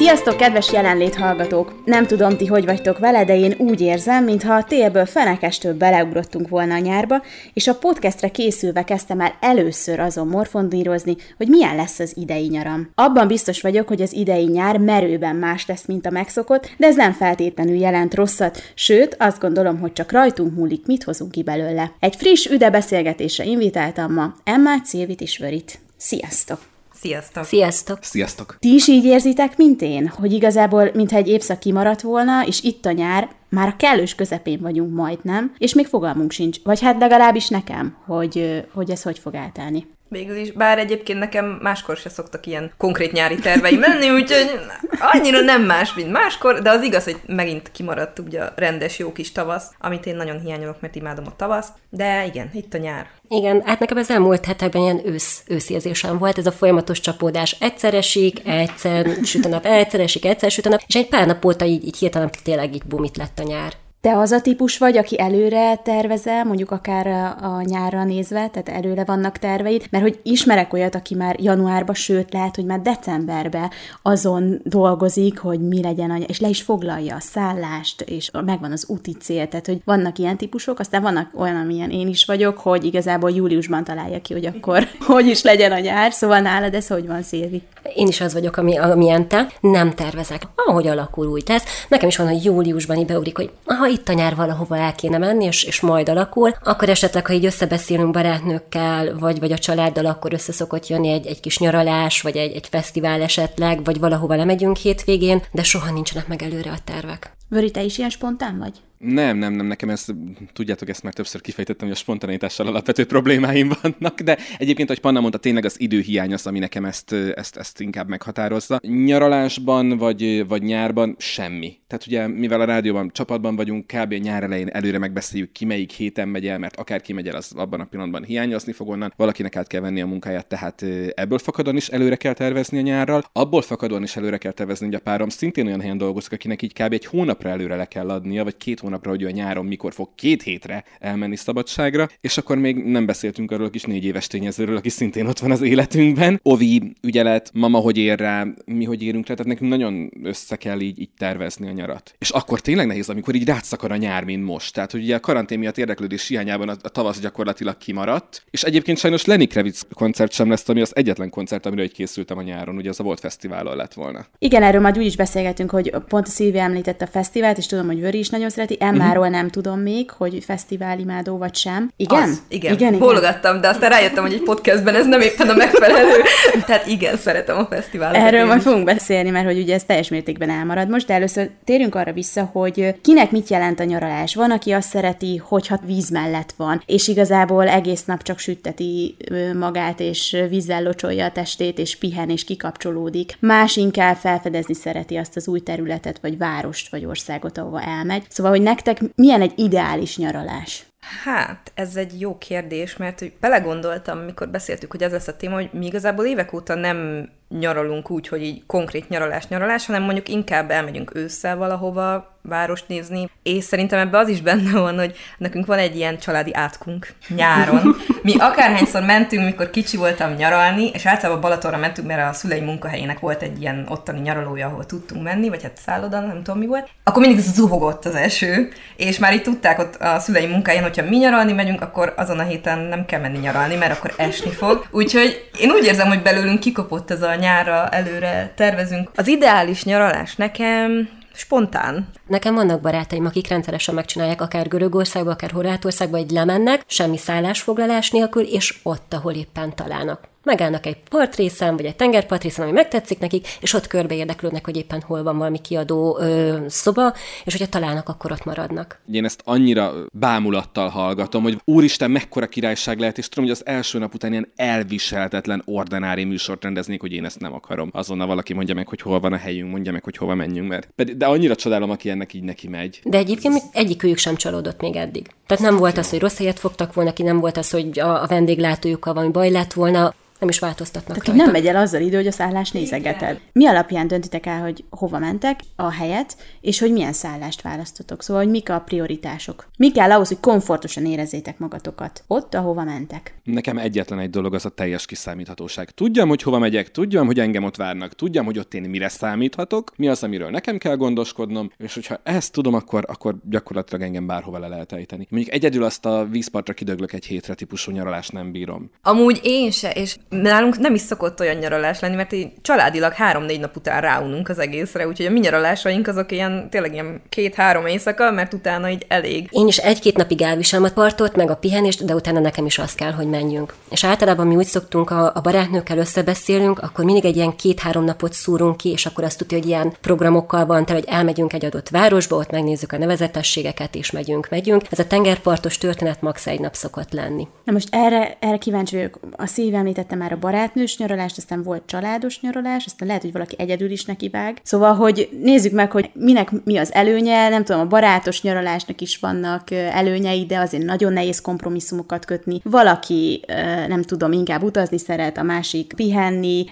Sziasztok, kedves jelenlét hallgatók! Nem tudom, ti hogy vagytok vele, de én úgy érzem, mintha a télből fenekestől beleugrottunk volna a nyárba, és a podcastre készülve kezdtem el először azon morfondírozni, hogy milyen lesz az idei nyaram. Abban biztos vagyok, hogy az idei nyár merőben más lesz, mint a megszokott, de ez nem feltétlenül jelent rosszat, sőt, azt gondolom, hogy csak rajtunk múlik, mit hozunk ki belőle. Egy friss, üde beszélgetésre invitáltam ma Emmát, Szilvit és Vörit. Sziasztok! Sziasztok! Sziasztok! Sziasztok! Ti is így érzitek, mint én? Hogy igazából, mintha egy évszak kimaradt volna, és itt a nyár, már a kellős közepén vagyunk majdnem, és még fogalmunk sincs, vagy hát legalábbis nekem, hogy, hogy ez hogy fog átállni. Végül is, bár egyébként nekem máskor se szoktak ilyen konkrét nyári terveim lenni, úgyhogy annyira nem más, mint máskor, de az igaz, hogy megint kimaradt ugye a rendes jó kis tavasz, amit én nagyon hiányolok, mert imádom a tavaszt, de igen, itt a nyár. Igen, hát nekem az elmúlt hetekben ilyen ősz, őszi érzésem volt, ez a folyamatos csapódás. Egyszer esik, egyszer süt a nap, egyszer esik, egyszer süt a nap, és egy pár nap óta így, így hirtelen tényleg így bumit lett a nyár. Te az a típus vagy, aki előre tervezel, mondjuk akár a nyárra nézve, tehát előre vannak terveid, mert hogy ismerek olyat, aki már januárban, sőt lehet, hogy már decemberben azon dolgozik, hogy mi legyen, a, és le is foglalja a szállást, és megvan az úti cél, tehát hogy vannak ilyen típusok, aztán vannak olyan, amilyen én is vagyok, hogy igazából júliusban találja ki, hogy akkor hogy is legyen a nyár, szóval nálad ez hogy van, Szilvi? Én is az vagyok, ami, amilyen te, nem tervezek. Ahogy alakul, úgy lesz. Nekem is van, hogy júliusban így beugrik, hogy ha itt a nyár valahova el kéne menni, és, és majd alakul, akkor esetleg, ha így összebeszélünk barátnőkkel, vagy, vagy a családdal, akkor össze szokott jönni egy, egy kis nyaralás, vagy egy, egy fesztivál esetleg, vagy valahova lemegyünk hétvégén, de soha nincsenek meg előre a tervek. Vöri, te is ilyen spontán vagy? Nem, nem, nem, nekem ezt, tudjátok, ezt már többször kifejtettem, hogy a spontanitással alapvető problémáim vannak, de egyébként, hogy Panna mondta, tényleg az időhiány az, ami nekem ezt, ezt, ezt inkább meghatározza. Nyaralásban vagy, vagy nyárban semmi. Tehát ugye, mivel a rádióban csapatban vagyunk, kb. nyár elején előre megbeszéljük, ki melyik héten megy el, mert akár ki megy el, az abban a pillanatban hiányozni fog onnan, valakinek át kell venni a munkáját, tehát ebből fakadóan is előre kell tervezni a nyárral, abból fakadóan is előre kell tervezni, hogy a párom szintén olyan helyen dolgozik, akinek így kb. egy hónapra előre le kell adnia, vagy két hónapra, hogy a nyáron mikor fog két hétre elmenni szabadságra, és akkor még nem beszéltünk arról a kis négy éves tényezőről, aki szintén ott van az életünkben. Ovi ügyelet, mama hogy ér rá, mi hogy érünk rá, tehát nekünk nagyon össze kell így, így tervezni a nyarat. És akkor tényleg nehéz, amikor így rátszakar a nyár, mint most. Tehát, hogy ugye a karantén miatt érdeklődés hiányában a, a tavasz gyakorlatilag kimaradt. És egyébként sajnos Lenny Kravitz koncert sem lesz, ami az egyetlen koncert, amire egy készültem a nyáron, ugye az a volt fesztiválon lett volna. Igen, erről majd úgy is beszélgetünk, hogy pont a Szilvia említette a fesztivált, és tudom, hogy Vöri is nagyon szereti. Emmáról uh-huh. nem tudom még, hogy fesztivál imádó vagy sem. Igen? Az, igen. igen, igen. Bólogattam, de aztán rájöttem, hogy egy podcastben ez nem éppen a megfelelő. Tehát igen, szeretem a fesztiválokat. Erről majd fogunk beszélni, mert hogy ugye ez teljes mértékben elmarad most, de először térjünk arra vissza, hogy kinek mit jelent a nyaralás. Van, aki azt szereti, hogyha víz mellett van, és igazából egész nap csak sütteti magát, és vízzel locsolja a testét, és pihen, és kikapcsolódik. Más inkább felfedezni szereti azt az új területet, vagy várost, vagy országot, ahova elmegy. Szóval, hogy nektek milyen egy ideális nyaralás? Hát, ez egy jó kérdés, mert hogy belegondoltam, mikor beszéltük, hogy ez lesz a téma, hogy mi igazából évek óta nem nyaralunk úgy, hogy így konkrét nyaralás-nyaralás, hanem mondjuk inkább elmegyünk ősszel valahova, várost nézni, és szerintem ebbe az is benne van, hogy nekünk van egy ilyen családi átkunk nyáron. Mi akárhányszor mentünk, mikor kicsi voltam nyaralni, és általában Balatonra mentünk, mert a szülei munkahelyének volt egy ilyen ottani nyaralója, ahol tudtunk menni, vagy hát szálloda, nem tudom mi volt. Akkor mindig zuhogott az eső, és már itt tudták ott a szülei munkáján, hogyha mi nyaralni megyünk, akkor azon a héten nem kell menni nyaralni, mert akkor esni fog. Úgyhogy én úgy érzem, hogy belőlünk kikopott ez a nyára előre tervezünk. Az ideális nyaralás nekem spontán. Nekem vannak barátaim, akik rendszeresen megcsinálják akár Görögországba, akár Horvátországba, egy lemennek, semmi szállásfoglalás nélkül, és ott, ahol éppen találnak megállnak egy partrészen, vagy egy tengerpartrészen, ami megtetszik nekik, és ott körbe érdeklődnek, hogy éppen hol van valami kiadó ö, szoba, és hogyha találnak, akkor ott maradnak. Én ezt annyira bámulattal hallgatom, hogy úristen, mekkora királyság lehet, és tudom, hogy az első nap után ilyen elviselhetetlen ordinári műsort rendeznék, hogy én ezt nem akarom. Azonnal valaki mondja meg, hogy hol van a helyünk, mondja meg, hogy hova menjünk, mert pedig, de annyira csodálom, aki ennek így neki megy. De egyébként ez... egyikőjük sem csalódott még eddig. Tehát nem volt az, hogy rossz helyet fogtak volna ki, nem volt az, hogy a, a vendéglátójukkal valami baj lett volna nem is változtatnak Tehát rajta. nem megy el azzal idő, hogy a szállás nézegeted. Mi alapján döntitek el, hogy hova mentek a helyet, és hogy milyen szállást választotok? Szóval, hogy mik a prioritások? Mi kell ahhoz, hogy komfortosan érezzétek magatokat ott, ahova mentek? Nekem egyetlen egy dolog az a teljes kiszámíthatóság. Tudjam, hogy hova megyek, tudjam, hogy engem ott várnak, tudjam, hogy ott én mire számíthatok, mi az, amiről nekem kell gondoskodnom, és hogyha ezt tudom, akkor, akkor gyakorlatilag engem bárhova le lehet ejteni. Mondjuk egyedül azt a vízpartra kidöglök egy hétre típusú nyaralást nem bírom. Amúgy én se, és nálunk nem is szokott olyan nyaralás lenni, mert így családilag három-négy nap után ráununk az egészre, úgyhogy a mi nyaralásaink azok ilyen tényleg ilyen két-három éjszaka, mert utána így elég. Én is egy-két napig elviselem a partot, meg a pihenést, de utána nekem is az kell, hogy menjünk. És általában mi úgy szoktunk, a, a barátnőkkel összebeszélünk, akkor mindig egy ilyen két-három napot szúrunk ki, és akkor azt tudja, hogy ilyen programokkal van, tehát hogy elmegyünk egy adott városba, ott megnézzük a nevezetességeket, és megyünk, megyünk. Ez a tengerpartos történet max egy nap szokott lenni. Na most erre, erre kíváncsi vagyok. A szív említette már a barátnős nyaralást, aztán volt családos nyaralás, aztán lehet, hogy valaki egyedül is nekivág. Szóval, hogy nézzük meg, hogy minek mi az előnye, nem tudom, a barátos nyaralásnak is vannak előnyei, de azért nagyon nehéz kompromisszumokat kötni. Valaki, nem tudom, inkább utazni szeret, a másik pihenni.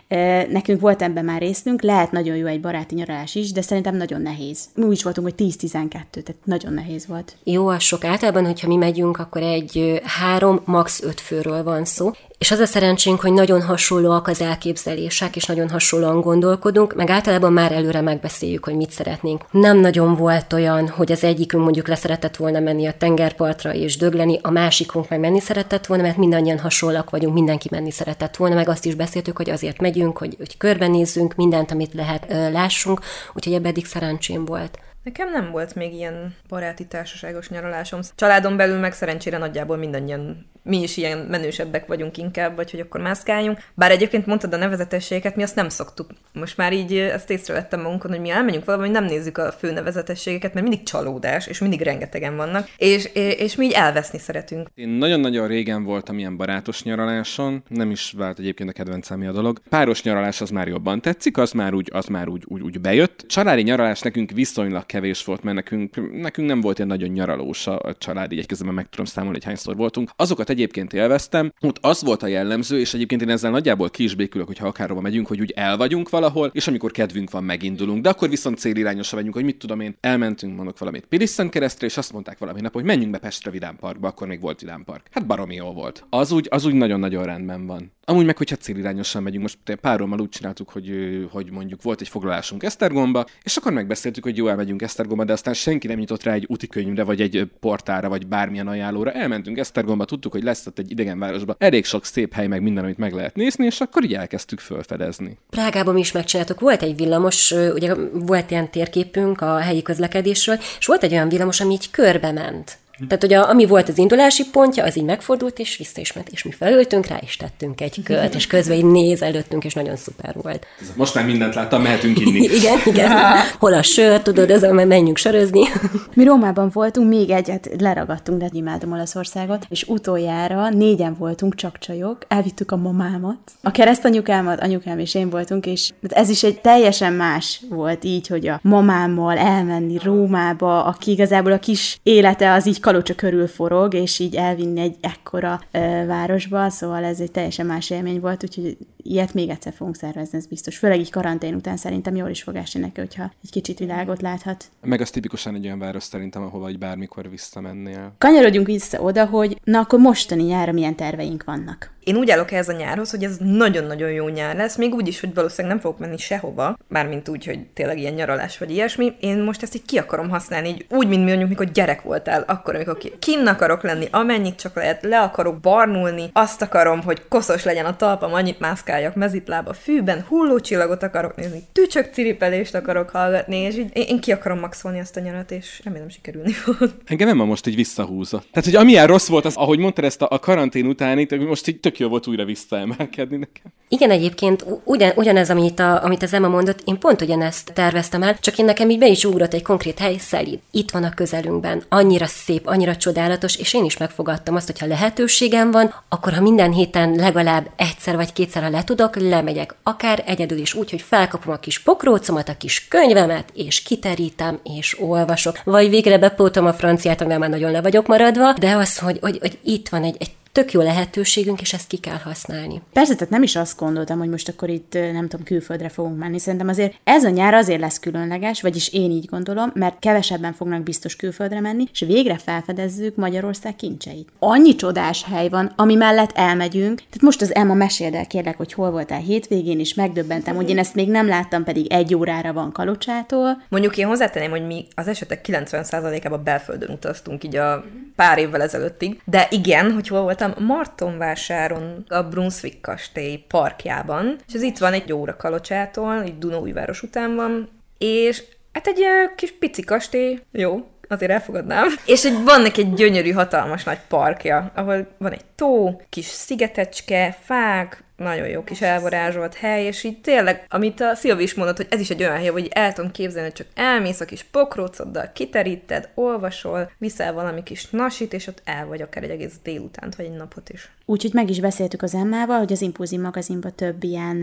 Nekünk volt ebben már részünk, lehet nagyon jó egy baráti nyaralás is, de szerintem nagyon nehéz. Mi úgy voltunk, hogy 10-12, tehát nagyon nehéz volt. Jó, az sok. Általában, hogyha mi megyünk, akkor egy három, max. öt főről van szó, és az a szerencsénk, hogy nagyon hasonlóak az elképzelések, és nagyon hasonlóan gondolkodunk, meg általában már előre megbeszéljük, hogy mit szeretnénk. Nem nagyon volt olyan, hogy az egyikünk mondjuk leszeretett volna menni a tengerpartra és dögleni, a másikunk meg menni szeretett volna, mert mindannyian hasonlóak vagyunk, mindenki menni szeretett volna, meg azt is beszéltük, hogy azért megyünk, hogy, hogy körbenézzünk, mindent, amit lehet, lássunk, úgyhogy ebben eddig szerencsém volt. Nekem nem volt még ilyen baráti társaságos nyaralásom. Családon belül meg szerencsére nagyjából mindannyian mi is ilyen menősebbek vagyunk inkább, vagy hogy akkor mászkáljunk. Bár egyébként mondtad a nevezetességeket, mi azt nem szoktuk. Most már így ezt észrevettem magunkon, hogy mi elmegyünk valami, hogy nem nézzük a fő nevezetességeket, mert mindig csalódás, és mindig rengetegen vannak, és, és mi így elveszni szeretünk. Én nagyon-nagyon régen voltam ilyen barátos nyaraláson, nem is vált egyébként a kedvencem a dolog. Páros nyaralás az már jobban tetszik, az már úgy, az már úgy, úgy, úgy bejött. Családi nyaralás nekünk viszonylag kevés volt, mert nekünk, nekünk nem volt ilyen nagyon nyaralós a család, így egy közben meg tudom számolni, hogy hányszor voltunk. Azokat egyébként élveztem, ott az volt a jellemző, és egyébként én ezzel nagyjából ki is békülök, hogyha akárhova megyünk, hogy úgy el vagyunk valahol, és amikor kedvünk van, megindulunk. De akkor viszont célirányosan vagyunk, hogy mit tudom én, elmentünk, mondok valamit Piliszent keresztre, és azt mondták valami nap, hogy menjünk be Pestre Vidám Parkba, akkor még volt Vidám Park. Hát baromi jó volt. Az úgy, az úgy nagyon-nagyon rendben van. Amúgy meg, hogyha célirányosan megyünk, most párommal úgy csináltuk, hogy, hogy mondjuk volt egy foglalásunk Esztergomba, és akkor megbeszéltük, hogy jó, elmegyünk Esztergomba, de aztán senki nem nyitott rá egy útikönyvre, vagy egy portára, vagy bármilyen ajánlóra. Elmentünk Esztergomba, tudtuk, hogy lesz ott egy idegen városba elég sok szép hely, meg minden, amit meg lehet nézni, és akkor így elkezdtük fölfedezni. Prágában is megcsináltuk. Volt egy villamos, ugye volt ilyen térképünk a helyi közlekedésről, és volt egy olyan villamos, ami így körbe ment. Tehát, hogy a, ami volt az indulási pontja, az így megfordult, és vissza is ment, és mi felültünk rá, és tettünk egy költ, és közben így néz előttünk, és nagyon szuper volt. Most már mindent láttam, mehetünk inni. igen, igen. Hol a sör, tudod, ez a menjünk sörözni. mi Rómában voltunk, még egyet leragadtunk, de imádom Olaszországot, és utoljára négyen voltunk, csak csajok, elvittük a mamámat, a keresztanyukámat, anyukám és én voltunk, és ez is egy teljesen más volt így, hogy a mamámmal elmenni Rómába, aki igazából a kis élete az így Kalocsa körül forog, és így elvinni egy ekkora ö, városba, szóval ez egy teljesen más élmény volt, úgyhogy ilyet még egyszer fogunk szervezni, ez biztos. Főleg így karantén után szerintem jól is fog esni neki, hogyha egy kicsit világot láthat. Meg az tipikusan egy olyan város szerintem, ahova egy bármikor visszamennél. Kanyarodjunk vissza oda, hogy na akkor mostani nyára milyen terveink vannak. Én úgy állok ez a nyárhoz, hogy ez nagyon-nagyon jó nyár lesz, még úgy is, hogy valószínűleg nem fogok menni sehova, mármint úgy, hogy tényleg ilyen nyaralás vagy ilyesmi. Én most ezt így ki akarom használni, így úgy, mint mondjuk, mikor gyerek voltál, akkor, amikor kinn akarok lenni, amennyit csak lehet, le akarok barnulni, azt akarom, hogy koszos legyen a talpam, annyit mászkáljak mezitlába fűben, hullócsillagot akarok nézni, tücsök ciripelést akarok hallgatni, és így én, én ki akarom maxolni ezt a nyarat, és remélem sikerülni fog. Engem nem most így visszahúzza. Tehát, hogy amilyen rossz volt, az, ahogy mondtad ezt a, a karantén utáni, most így tök jó volt újra visszaemelkedni nekem. Igen, egyébként ugyan, ugyanez, amit, a, amit az Emma mondott, én pont ugyanezt terveztem el, csak én nekem így be is ugrott egy konkrét hely, Szelid. Itt van a közelünkben, annyira szép, annyira csodálatos, és én is megfogadtam azt, hogy ha lehetőségem van, akkor ha minden héten legalább egyszer vagy kétszer, ha le tudok, lemegyek, akár egyedül is úgy, hogy felkapom a kis pokrócomat, a kis könyvemet, és kiterítem, és olvasok. Vagy végre bepótom a franciát, amivel már nagyon le vagyok maradva, de az, hogy, hogy, hogy itt van egy, egy tök jó lehetőségünk, és ezt ki kell használni. Persze, tehát nem is azt gondoltam, hogy most akkor itt nem tudom, külföldre fogunk menni. Szerintem azért ez a nyár azért lesz különleges, vagyis én így gondolom, mert kevesebben fognak biztos külföldre menni, és végre felfedezzük Magyarország kincseit. Annyi csodás hely van, ami mellett elmegyünk. Tehát most az Emma meséld el, kérlek, hogy hol voltál hétvégén, és megdöbbentem, hogy én ezt még nem láttam, pedig egy órára van Kalocsától. Mondjuk én hozzátenném, hogy mi az esetek 90%-ában belföldön utaztunk így a pár évvel ezelőttig, de igen, hogy hol voltam, Martonvásáron, a Brunswick kastély parkjában, és ez itt van egy óra Kalocsától, így Dunóújváros után van, és hát egy kis pici kastély, jó, azért elfogadnám. És egy, van neki egy gyönyörű, hatalmas nagy parkja, ahol van egy tó, kis szigetecske, fák, nagyon jó kis elvarázsolt hely, és így tényleg, amit a Szilvi is mondott, hogy ez is egy olyan hely, hogy el tudom képzelni, hogy csak elmész a kis pokrócoddal, kiteríted, olvasol, viszel valami kis nasit, és ott el vagy akár egy egész délutánt, vagy egy napot is. Úgyhogy meg is beszéltük az Emmával, hogy az Impulzív magazinban több ilyen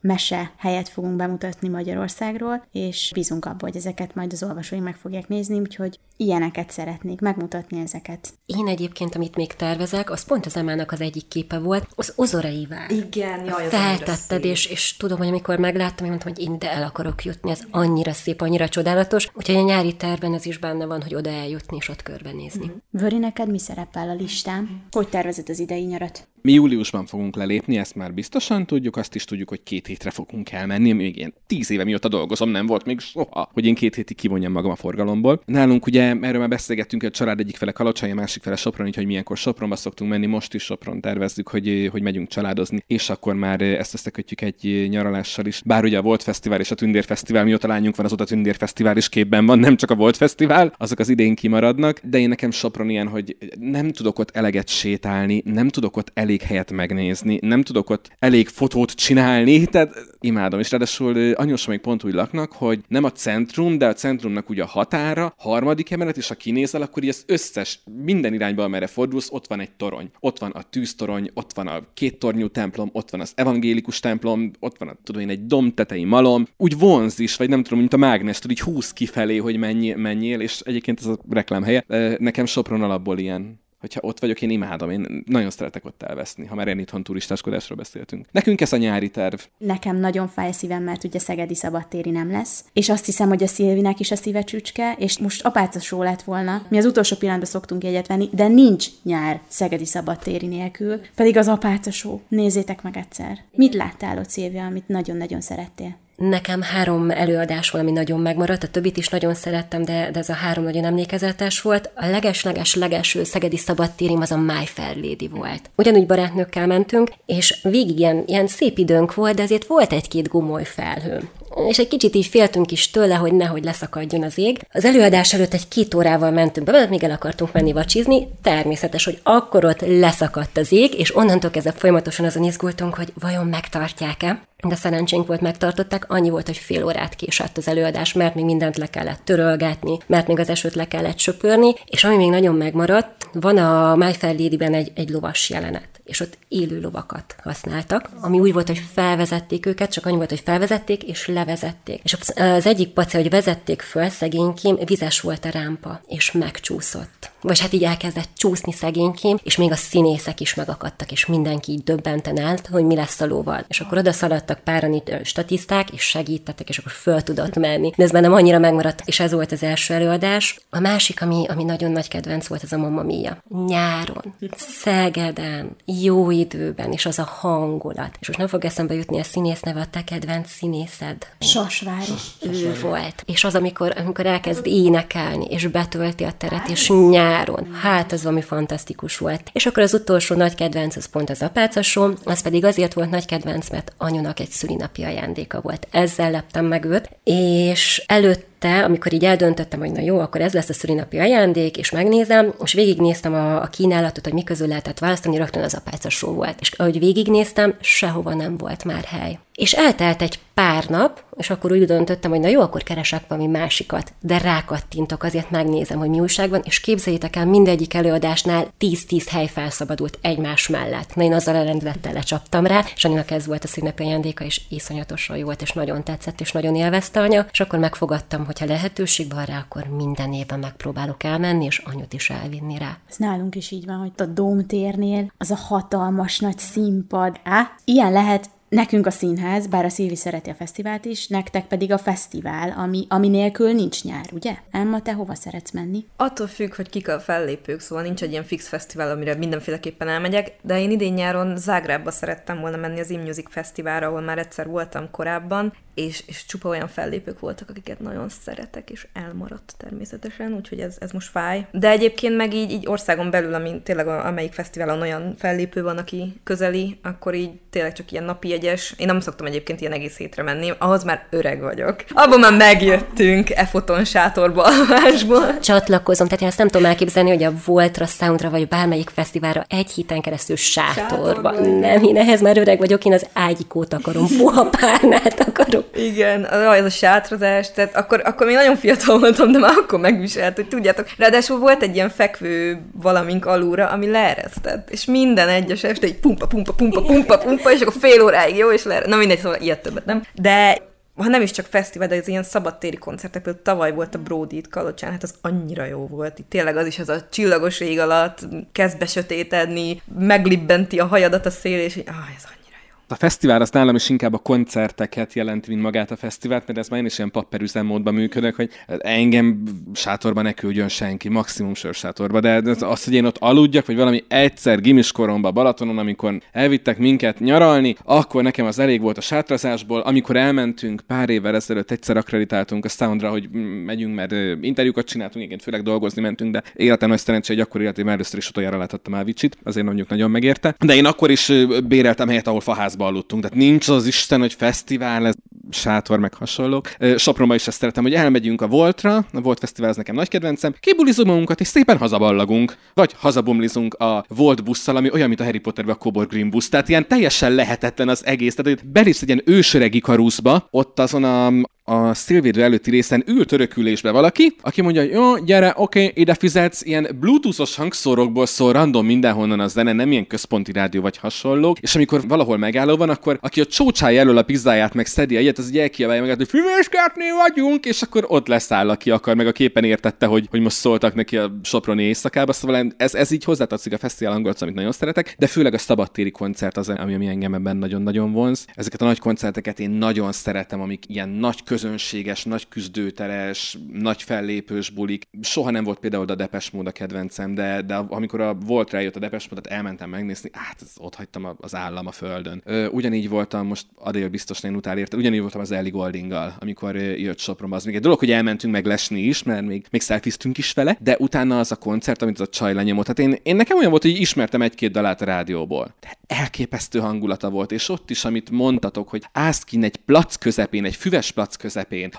mese helyet fogunk bemutatni Magyarországról, és bízunk abban, hogy ezeket majd az olvasóink meg fogják nézni, úgyhogy ilyeneket szeretnék megmutatni ezeket. Én egyébként, amit még tervezek, az pont az Emmának az egyik képe volt, az Ozorei vár. Igen, jaj, az Feltetted, és, és tudom, hogy amikor megláttam, én mondtam, hogy én ide el akarok jutni, ez annyira szép, annyira csodálatos, úgyhogy a nyári tervben ez is benne van, hogy oda eljutni és ott körbenézni. Mm. Vöri, neked mi szerepel a listán? Hogy tervezed az idei nyarat? Mi júliusban fogunk lelépni, ezt már biztosan tudjuk, azt is tudjuk, hogy két hétre fogunk elmenni, még én tíz éve mióta dolgozom, nem volt még soha, hogy én két hétig kivonjam magam a forgalomból. Nálunk ugye erről már beszélgettünk, hogy a család egyik fele Kalocsai, a másik fele Sopron, hogy milyenkor Sopronba szoktunk menni, most is Sopron tervezzük, hogy, hogy megyünk családozni, és akkor már ezt összekötjük egy nyaralással is. Bár ugye a Volt Fesztivál és a Tündér Fesztivál, mióta lányunk van, az a Tündér Fesztivál is képben van, nem csak a Volt Fesztivál, azok az idén kimaradnak, de én nekem Sopron ilyen, hogy nem tudok ott eleget sétálni, nem tudok ott elég helyet megnézni, nem tudok ott elég fotót csinálni, tehát imádom, és ráadásul anyósom még pont úgy laknak, hogy nem a centrum, de a centrumnak ugye a határa, harmadik emelet, és ha kinézel, akkor így az összes, minden irányba, amerre fordulsz, ott van egy torony. Ott van a tűztorony, ott van a két tornyú templom, ott van az evangélikus templom, ott van a, tudom én, egy dom tetei malom. Úgy vonz is, vagy nem tudom, mint a mágnes, tudod, így húz kifelé, hogy mennyi, menjél, és egyébként ez a reklám helye. Nekem Sopron alapból ilyen hogyha ott vagyok, én imádom, én nagyon szeretek ott elveszni, ha már én itthon turistáskodásról beszéltünk. Nekünk ez a nyári terv. Nekem nagyon fáj szívem, mert ugye Szegedi szabadtéri nem lesz, és azt hiszem, hogy a Szilvinek is a szíve csücske, és most apácasó lett volna. Mi az utolsó pillanatban szoktunk egyet venni, de nincs nyár Szegedi szabadtéri nélkül, pedig az apácasó. Nézzétek meg egyszer. Mit láttál ott, Szilvia, amit nagyon-nagyon szerettél? Nekem három előadás volt, ami nagyon megmaradt, a többit is nagyon szerettem, de, de ez a három nagyon emlékezetes volt. A leges-leges legelső szegedi szabadtérim az a My Fair Lady volt. Ugyanúgy barátnőkkel mentünk, és végig ilyen, ilyen szép időnk volt, de azért volt egy-két gumoly felhő és egy kicsit így féltünk is tőle, hogy nehogy leszakadjon az ég. Az előadás előtt egy két órával mentünk be, még el akartunk menni vacsizni, természetes, hogy akkor ott leszakadt az ég, és onnantól kezdve folyamatosan azon izgultunk, hogy vajon megtartják-e de szerencsénk volt, megtartották, annyi volt, hogy fél órát késett az előadás, mert még mindent le kellett törölgetni, mert még az esőt le kellett söpörni, és ami még nagyon megmaradt, van a My Fair Lady-ben egy, egy lovas jelenet és ott élő lovakat használtak, ami úgy volt, hogy felvezették őket, csak annyi volt, hogy felvezették és levezették. És az egyik paci, hogy vezették föl, szegénykém, vizes volt a rámpa, és megcsúszott. Vagy hát így elkezdett csúszni szegénykém, és még a színészek is megakadtak, és mindenki így döbbenten állt, hogy mi lesz a lóval. És akkor oda szaladtak páran itt statiszták, és segítettek, és akkor föl tudott menni. De ez bennem annyira megmaradt, és ez volt az első előadás. A másik, ami, ami nagyon nagy kedvenc volt, ez a Mamma Mia. Nyáron, Szegeden, jó időben, és az a hangulat. És most nem fog eszembe jutni a színész neve, a te kedvenc színészed. Sasvári. Ő volt. És az, amikor, amikor elkezd énekelni, és betölti a teret, és nyáron. Hát, ez valami fantasztikus volt. És akkor az utolsó nagy kedvenc, az pont az apácasó, az pedig azért volt nagy kedvenc, mert anyunak egy szülinapi ajándéka volt. Ezzel leptem meg őt, és előtt te, amikor így eldöntöttem, hogy na jó, akkor ez lesz a szülinapi ajándék, és megnézem, és végignéztem a, a kínálatot, hogy mi közül lehetett választani, rögtön az apáca só volt. És ahogy végignéztem, sehova nem volt már hely. És eltelt egy pár nap, és akkor úgy döntöttem, hogy na jó, akkor keresek valami másikat, de rákattintok, azért megnézem, hogy mi újság van, és képzeljétek el, mindegyik előadásnál 10-10 hely felszabadult egymás mellett. Na én azzal elendülettel lecsaptam rá, és annak ez volt a színnapi ajándéka, és iszonyatosan jó volt, és nagyon tetszett, és nagyon élvezte anya, és akkor megfogadtam, hogy ha lehetőség van rá, akkor minden évben megpróbálok elmenni, és anyut is elvinni rá. Ez nálunk is így van, hogy a Dómtérnél az a hatalmas nagy színpad. Á, ilyen lehet Nekünk a színház, bár a Szilvi szereti a fesztivált is, nektek pedig a fesztivál, ami, ami nélkül nincs nyár, ugye? Emma, te hova szeretsz menni? Attól függ, hogy kik a fellépők, szóval nincs egy ilyen fix fesztivál, amire mindenféleképpen elmegyek, de én idén nyáron Zágrábba szerettem volna menni az InMusic Fesztiválra, ahol már egyszer voltam korábban, és, és csupa olyan fellépők voltak, akiket nagyon szeretek, és elmaradt természetesen, úgyhogy ez, ez most fáj. De egyébként meg így, így országon belül, ami tényleg amelyik fesztiválon olyan fellépő van, aki közeli, akkor így tényleg csak ilyen napi jegyes. Én nem szoktam egyébként ilyen egész hétre menni, ahhoz már öreg vagyok. Abban már megjöttünk e foton sátorba alvásból. Csatlakozom, tehát én ezt nem tudom elképzelni, hogy a Voltra, Soundra vagy bármelyik fesztiválra egy héten keresztül sátorba. sátorba. Nem, én ehhez már öreg vagyok, én az ágyikót akarom, puha párnát akarom. Igen, ez a sátrozás, tehát akkor, akkor még nagyon fiatal voltam, de már akkor megviselt, hogy tudjátok. Ráadásul volt egy ilyen fekvő valamink alulra, ami leeresztett, és minden egyes este egy pumpa, pumpa, pumpa, pumpa, pumpa, és akkor fél óráig jó, és leer... Na mindegy, szóval ilyet többet nem. De ha nem is csak fesztivál, de ez ilyen szabadtéri koncertek, például tavaly volt a Brody itt Kalocsán, hát az annyira jó volt. Itt tényleg az is az a csillagos ég alatt kezd besötétedni, meglibbenti a hajadat a szél, és ah, ez a fesztivál az nálam is inkább a koncerteket jelent, mint magát a fesztivált, mert ez már én is ilyen papper üzemmódban működök, hogy engem sátorba ne küldjön senki, maximum sörsátorba, de az, hogy én ott aludjak, vagy valami egyszer gimiskoromban Balatonon, amikor elvittek minket nyaralni, akkor nekem az elég volt a sátrazásból. Amikor elmentünk pár évvel ezelőtt, egyszer akreditáltunk a Soundra, hogy megyünk, mert interjúkat csináltunk, igen, főleg dolgozni mentünk, de életem nagy szerencsé, hogy akkor életében először is utoljára láthattam Ávicsit, azért mondjuk nagyon megérte. De én akkor is béreltem helyet, ahol faház házba aludtunk. Tehát nincs az Isten, hogy fesztivál, ez sátor, meg hasonlók. Sopronba is ezt szeretem, hogy elmegyünk a Voltra, a Volt Fesztivál az nekem nagy kedvencem, kibulizunk magunkat, és szépen hazaballagunk. Vagy hazabumlizunk a Volt busszal, ami olyan, mint a Harry Potterben a Cobor Green busz. Tehát ilyen teljesen lehetetlen az egész. Tehát, hogy belépsz egy ilyen ősöregi karuszba, ott azon a, a szilvédő előtti részen ül törökülésbe valaki, aki mondja, jó, gyere, oké, okay, ide fizetsz, ilyen bluetoothos hangszórokból szól random mindenhonnan a zene, nem ilyen központi rádió vagy hasonlók, és amikor valahol megálló van, akkor aki a csócsája elől a pizzáját meg szedi egyet, az így elkiabálja meg, hogy füvéskertnél vagyunk, és akkor ott leszáll, aki akar, meg a képen értette, hogy, hogy most szóltak neki a Soproni éjszakába, szóval ez, ez így hozzátartozik a fesztivál hangulat, amit nagyon szeretek, de főleg a szabadtéri koncert az, ami, ami engem ebben nagyon-nagyon vonz. Ezeket a nagy koncerteket én nagyon szeretem, amik ilyen nagy közönséges, nagy küzdőteres, nagy fellépős bulik. Soha nem volt például a Depes mód a kedvencem, de, de amikor a volt rájött a Depes módot, elmentem megnézni, hát ott hagytam az állam a földön. ugyanígy voltam, most Adél biztos nem utál érte, ugyanígy voltam az Ellie Goldinggal, amikor jött Sopronba. Az még egy dolog, hogy elmentünk meg lesni is, mert még, még szelfiztünk is vele, de utána az a koncert, amit az a csaj lenyomott. Hát én, én nekem olyan volt, hogy ismertem egy-két dalát a rádióból. De elképesztő hangulata volt, és ott is, amit mondtatok, hogy állsz ki egy plac közepén, egy füves plac közepén,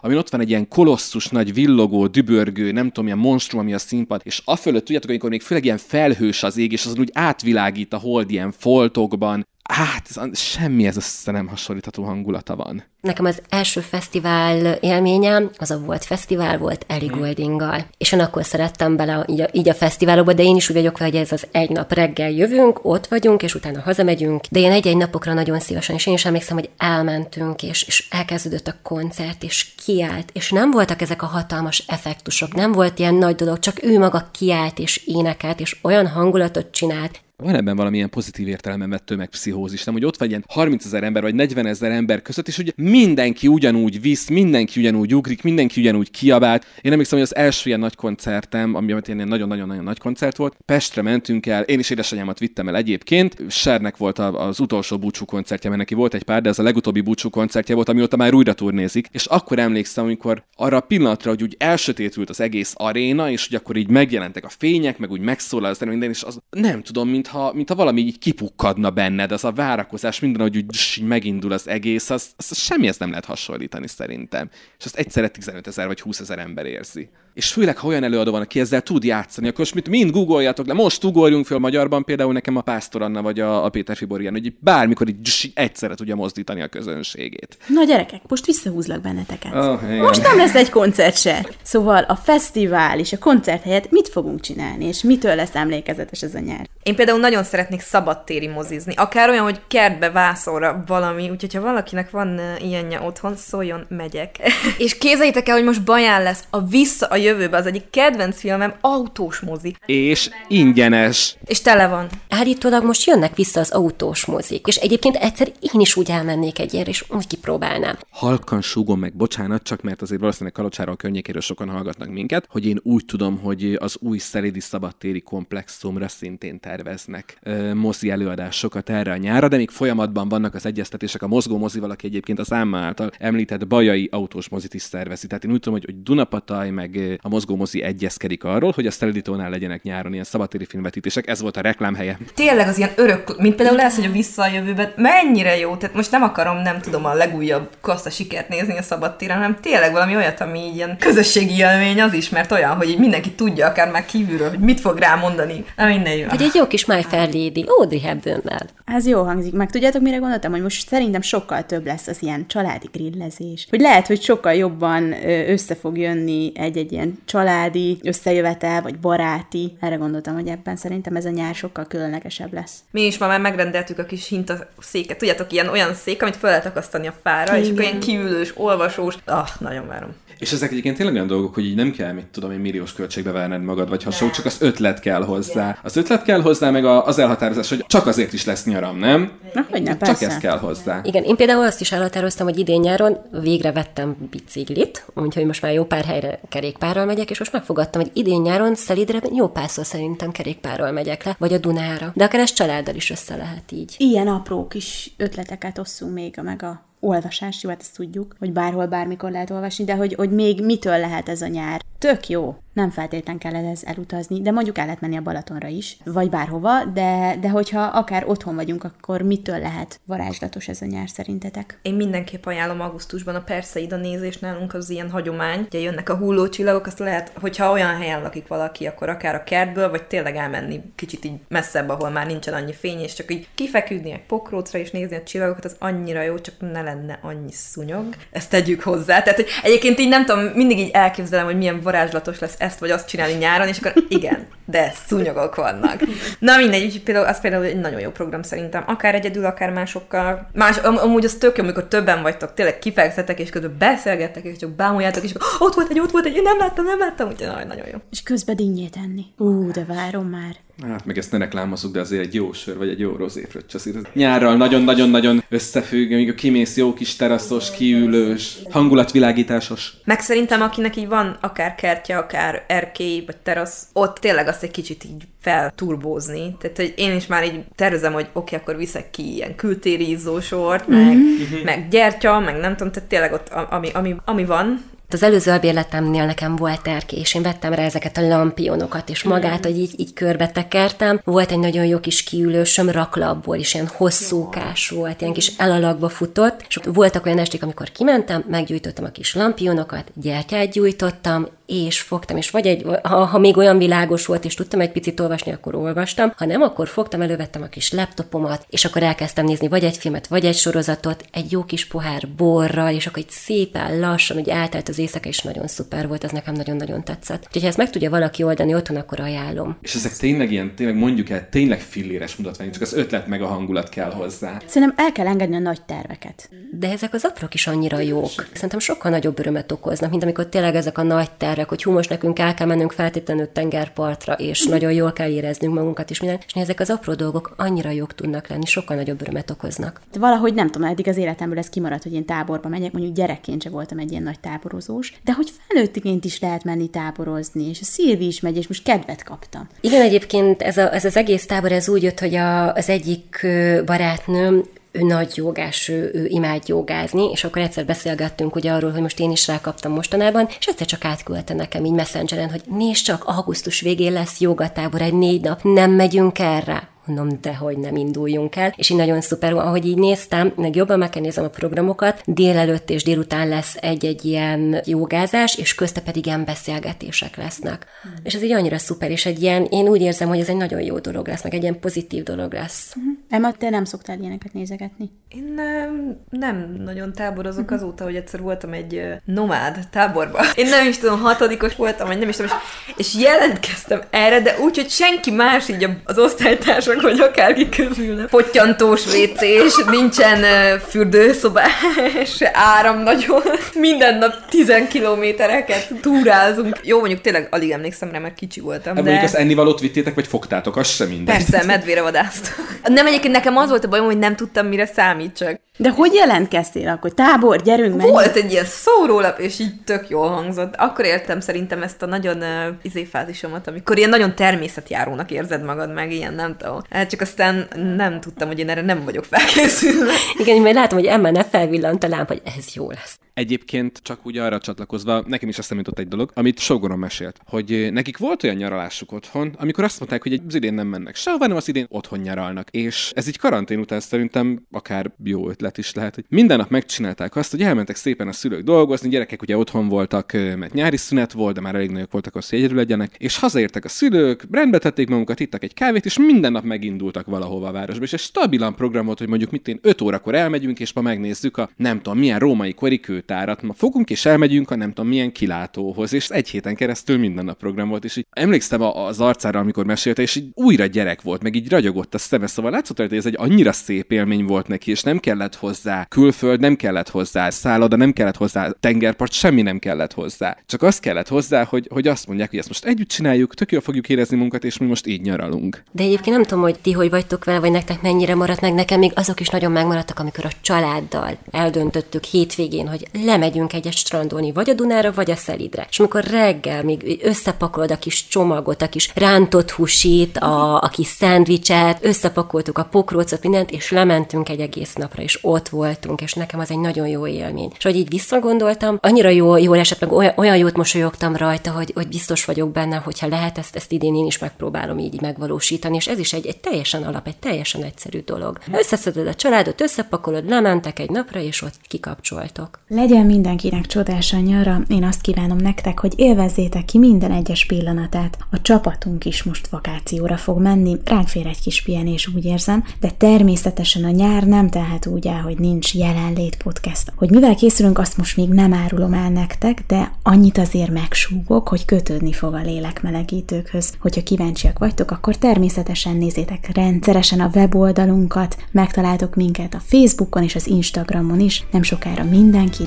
ami ott van egy ilyen kolosszus, nagy villogó, dübörgő, nem tudom, ilyen monstrum, ami a színpad, és afölött, tudjátok, amikor még főleg ilyen felhős az ég, és azon úgy átvilágít a hold ilyen foltokban, hát ez, semmi ez össze nem hasonlítható hangulata van. Nekem az első fesztivál élményem, az a Volt Fesztivál volt Ellie hmm. Goldinggal. És én akkor szerettem bele így a, így a fesztiválokba, de én is úgy vagyok, hogy ez az egy nap reggel jövünk, ott vagyunk, és utána hazamegyünk. De én egy-egy napokra nagyon szívesen, és én is emlékszem, hogy elmentünk, és, és elkezdődött a koncert, és kiállt, és nem voltak ezek a hatalmas effektusok, nem volt ilyen nagy dolog, csak ő maga kiállt, és énekelt, és olyan hangulatot csinált, van ebben valamilyen pozitív értelemben vett tömegpszichózis, nem, hogy ott vagy ilyen 30 ezer ember vagy 40 ezer ember között, és ugye mindenki ugyanúgy visz, mindenki ugyanúgy ugrik, mindenki ugyanúgy kiabált. Én emlékszem, hogy az első ilyen nagy koncertem, ami ilyen nagyon-nagyon-nagyon nagy koncert volt, Pestre mentünk el, én is édesanyámat vittem el egyébként, Sernek volt az utolsó búcsú koncertje, mert neki volt egy pár, de ez a legutóbbi búcsú koncertje volt, amióta már újra turnézik, és akkor emlékszem, amikor arra a pillanatra, hogy úgy elsötétült az egész aréna, és hogy akkor így megjelentek a fények, meg úgy megszólal az minden, és az nem tudom, mint mintha, mintha valami így kipukkadna benned, az a várakozás, minden, hogy úgy, megindul az egész, az, az semmihez nem lehet hasonlítani szerintem. És azt egyszerre 15 ezer vagy 20 ezer ember érzi és főleg, ha olyan előadó van, aki ezzel tud játszani, akkor most mit mind googoljatok le, most ugorjunk föl magyarban, például nekem a Pásztor Anna vagy a, a Péter Fiborian, hogy bármikor így egyszerre tudja mozdítani a közönségét. Na gyerekek, most visszahúzlak benneteket. Oh, most nem lesz egy koncert se. Szóval a fesztivál és a koncert helyett mit fogunk csinálni, és mitől lesz emlékezetes ez a nyár? Én például nagyon szeretnék szabadtéri mozizni. Akár olyan, hogy kertbe vászolra valami, úgyhogy ha valakinek van ilyenje otthon, szóljon, megyek. és képzeljétek el, hogy most baján lesz a vissza a jövőbe az egyik kedvenc filmem, autós mozi. És ingyenes. És tele van. Állítólag most jönnek vissza az autós mozik, és egyébként egyszer én is úgy elmennék egy és úgy kipróbálnám. Halkan súgom meg, bocsánat, csak mert azért valószínűleg Kalocsáról környékéről sokan hallgatnak minket, hogy én úgy tudom, hogy az új Szelidi Szabadtéri komplexumra szintén terveznek ö, mozi előadásokat erre a nyára, de még folyamatban vannak az egyeztetések a mozgó mozi, valaki egyébként az Ámma által említett bajai autós mozit is szervezi. Tehát én úgy tudom, hogy, hogy Dunapataj, meg a mozgó mozi egyezkedik arról, hogy a Steleditónál legyenek nyáron ilyen szabadtéri filmvetítések. Ez volt a reklámhelye. Tényleg az ilyen örök, mint például lesz, hogy a vissza a jövőben mennyire jó. Tehát most nem akarom, nem tudom, a legújabb kassa sikert nézni a szabadtéren, hanem tényleg valami olyat, ami így ilyen közösségi élmény az is, mert olyan, hogy így mindenki tudja akár már kívülről, hogy mit fog rá mondani. Na minden Vagy egy jó kis My Fair Lady, Audrey Hepburn-nel. Ez jó hangzik. Meg tudjátok, mire gondoltam, hogy most szerintem sokkal több lesz az ilyen családi grillezés. Hogy lehet, hogy sokkal jobban össze fog jönni egy-egy ilyen családi összejövetel, vagy baráti. Erre gondoltam, hogy ebben szerintem ez a nyár sokkal különlegesebb lesz. Mi is ma már megrendeltük a kis hinta széket. Tudjátok, ilyen olyan szék, amit fel lehet akasztani a fára, Igen. és akkor ilyen kiülős, olvasós. Ah, nagyon várom. És ezek egyébként tényleg olyan dolgok, hogy így nem kell, mit tudom én, milliós költségbe verned magad, vagy hasonló, csak az ötlet kell hozzá. Az ötlet kell hozzá, meg az elhatározás, hogy csak azért is lesz nyaram, nem? Na, hogy nem, Csak ez kell hozzá. Igen, én például azt is elhatároztam, hogy idén nyáron végre vettem biciklit, úgyhogy most már jó pár helyre kerékpárral megyek, és most megfogadtam, hogy idén nyáron szelidre jó párszor szerintem kerékpárral megyek le, vagy a Dunára. De akár ezt családdal is össze lehet így. Ilyen apró kis ötleteket osszunk még meg a olvasás, jó, hát ezt tudjuk, hogy bárhol, bármikor lehet olvasni, de hogy, hogy még mitől lehet ez a nyár. Tök jó nem feltétlen kell ez elutazni, de mondjuk el lehet menni a Balatonra is, vagy bárhova, de, de hogyha akár otthon vagyunk, akkor mitől lehet varázslatos ez a nyár szerintetek? Én mindenképp ajánlom augusztusban a Perseida nézés nálunk az ilyen hagyomány. Ugye jönnek a hullócsillagok, azt lehet, hogyha olyan helyen lakik valaki, akkor akár a kertből, vagy tényleg elmenni kicsit így messzebb, ahol már nincsen annyi fény, és csak így kifeküdni egy pokrócra és nézni a csillagokat, az annyira jó, csak ne lenne annyi szúnyog. Ezt tegyük hozzá. Tehát hogy egyébként így nem tudom, mindig így elképzelem, hogy milyen varázslatos lesz ezt vagy azt csinálni nyáron, és akkor igen, de szúnyogok vannak. Na mindegy, úgyhogy például az például egy nagyon jó program szerintem. Akár egyedül, akár másokkal. Más, am- amúgy az tök jó, amikor többen vagytok, tényleg kifekszetek, és közben beszélgettek, és csak bámuljátok, és ott volt egy, ott volt egy, én nem láttam, nem láttam, úgyhogy nagyon, nagyon jó. És közben dinnyét enni. Ú, de várom már. Hát meg ezt ne reklámozzuk, de azért egy jó sör, vagy egy jó rozéfröccs, azért nyárral nagyon-nagyon-nagyon összefügg, amíg a kimész jó kis teraszos, kiülős, hangulatvilágításos. Meg szerintem, akinek így van akár kertje, akár erkély, vagy terasz, ott tényleg azt egy kicsit így felturbózni. Tehát, hogy én is már így tervezem, hogy oké, okay, akkor viszek ki ilyen kültéri izzósort, meg, mm-hmm. meg gyertya, meg nem tudom, tehát tényleg ott, ami, ami, ami van, az előző albérletemnél nekem volt erké, és én vettem rá ezeket a lampionokat, és magát, hogy így, így körbe tekertem. Volt egy nagyon jó kis kiülősöm raklapból is, ilyen hosszúkás volt, ilyen kis elalakba futott, és voltak olyan esték, amikor kimentem, meggyújtottam a kis lampionokat, gyertyát gyújtottam, és fogtam, és vagy egy, ha, ha még olyan világos volt, és tudtam egy picit olvasni, akkor olvastam, ha nem, akkor fogtam, elővettem a kis laptopomat, és akkor elkezdtem nézni vagy egy filmet, vagy egy sorozatot, egy jó kis pohár borral, és akkor egy szépen lassan, hogy eltelt az éjszaka, és nagyon szuper volt, ez nekem nagyon-nagyon tetszett. Úgyhogy ha ezt meg tudja valaki oldani otthon, akkor ajánlom. És ezek tényleg ilyen, tényleg mondjuk el, tényleg filléres mutatványok, csak az ötlet meg a hangulat kell hozzá. Szerintem el kell engedni a nagy terveket. De ezek az aprók is annyira jók. Szerintem sokkal nagyobb örömet okoznak, mint amikor tényleg ezek a nagy tervek, hogy hú, most nekünk el kell mennünk feltétlenül tengerpartra, és nagyon jól kell éreznünk magunkat, és minden. És ezek az apró dolgok annyira jók tudnak lenni, sokkal nagyobb örömet okoznak. De valahogy nem tudom, eddig az életemből ez kimaradt, hogy én táborba megyek, mondjuk gyerekként sem voltam egy ilyen nagy táborozós, de hogy felnőttként is lehet menni táborozni, és a Szilvi is megy, és most kedvet kaptam. Igen, egyébként ez, a, ez az egész tábor ez úgy jött, hogy a, az egyik barátnőm ő nagy jogás, ő, ő imád jogázni, és akkor egyszer beszélgettünk ugye arról, hogy most én is rákaptam mostanában, és egyszer csak átküldte nekem így messengeren, hogy nézd csak, augusztus végén lesz jogatábor, egy négy nap, nem megyünk erre mondom, de hogy nem induljunk el. És így nagyon szuper, ahogy így néztem, meg jobban meg kell nézem a programokat, délelőtt és délután lesz egy-egy ilyen jogázás, és közte pedig ilyen beszélgetések lesznek. Mm. És ez így annyira szuper, és egy ilyen, én úgy érzem, hogy ez egy nagyon jó dolog lesz, meg egy ilyen pozitív dolog lesz. Mm. Emma, te nem szoktál ilyeneket nézegetni? Én nem, nem nagyon táborozok mm-hmm. azóta, hogy egyszer voltam egy nomád táborban. Én nem is tudom, hatodikos voltam, vagy nem is tudom, és, és jelentkeztem erre, de úgy, hogy senki más így az osztálytársak, vagy akárki közül nem. Pottyantós WC, és nincsen fürdőszobás, áram nagyon. Minden nap 10 kilométereket túrázunk. Jó, mondjuk tényleg alig emlékszem rá, mert kicsi voltam. Hát de... Mondjuk az ennivalót vittétek, vagy fogtátok, az sem minden. Persze, medvére vadáztok. Nem egyébként nekem az volt a bajom, hogy nem tudtam, mire számítsak. De hogy jelentkeztél akkor? Tábor, gyerünk, menjünk. Volt egy ilyen szórólap, és így tök jól hangzott. Akkor értem szerintem ezt a nagyon uh, izéfázisomat, amikor ilyen nagyon természetjárónak érzed magad meg, ilyen nem tudom. Hát csak aztán nem tudtam, hogy én erre nem vagyok felkészülve. Igen, mert látom, hogy Emma ne felvillant a lámpa, hogy ez jó lesz. Egyébként csak úgy arra csatlakozva, nekem is eszembe jutott egy dolog, amit Sogoron mesélt, hogy nekik volt olyan nyaralásuk otthon, amikor azt mondták, hogy az idén nem mennek sehova, hanem az idén otthon nyaralnak. És ez így karantén után szerintem akár jó ötlet is lehet, hogy minden nap megcsinálták azt, hogy elmentek szépen a szülők dolgozni, gyerekek ugye otthon voltak, mert nyári szünet volt, de már elég nagyok voltak az, hogy egyedül legyenek, és hazaértek a szülők, rendbe tették magukat, ittak egy kávét, és minden nap megindultak valahova a városba. És egy stabilan program volt, hogy mondjuk mit én 5 órakor elmegyünk, és ma megnézzük a nem tudom milyen római korikőt könyvtárat ma fogunk, és elmegyünk a nem tudom milyen kilátóhoz, és egy héten keresztül minden nap program volt, és így emlékszem az arcára, amikor mesélte, és így újra gyerek volt, meg így ragyogott a szeme, szóval látszott hogy ez egy annyira szép élmény volt neki, és nem kellett hozzá külföld, nem kellett hozzá szálloda, nem kellett hozzá tengerpart, semmi nem kellett hozzá. Csak az kellett hozzá, hogy, hogy azt mondják, hogy ezt most együtt csináljuk, tök jól fogjuk érezni munkat, és mi most így nyaralunk. De egyébként nem tudom, hogy ti hogy vagytok vele, vagy nektek mennyire maradt meg. Nekem még azok is nagyon megmaradtak, amikor a családdal eldöntöttük hétvégén, hogy lemegyünk egyet strandolni, vagy a Dunára, vagy a Szelidre. És amikor reggel még összepakolod a kis csomagot, a kis rántott húsit, a, a kis szendvicset, összepakoltuk a pokrócot, mindent, és lementünk egy egész napra, és ott voltunk, és nekem az egy nagyon jó élmény. És hogy így visszagondoltam, annyira jó, jól esett, meg olyan, olyan jót mosolyogtam rajta, hogy, hogy biztos vagyok benne, hogyha lehet ezt, ezt idén én is megpróbálom így megvalósítani, és ez is egy, egy teljesen alap, egy teljesen egyszerű dolog. Összeszeded a családot, összepakolod, lementek egy napra, és ott kikapcsoltok. Legyen mindenkinek csodás a nyara, én azt kívánom nektek, hogy élvezzétek ki minden egyes pillanatát. A csapatunk is most vakációra fog menni, ránk fér egy kis pihenés, úgy érzem, de természetesen a nyár nem tehet úgy el, hogy nincs jelenlét podcast. Hogy mivel készülünk, azt most még nem árulom el nektek, de annyit azért megsúgok, hogy kötődni fog a lélekmelegítőkhöz. Hogyha kíváncsiak vagytok, akkor természetesen nézzétek rendszeresen a weboldalunkat, megtaláltok minket a Facebookon és az Instagramon is, nem sokára minden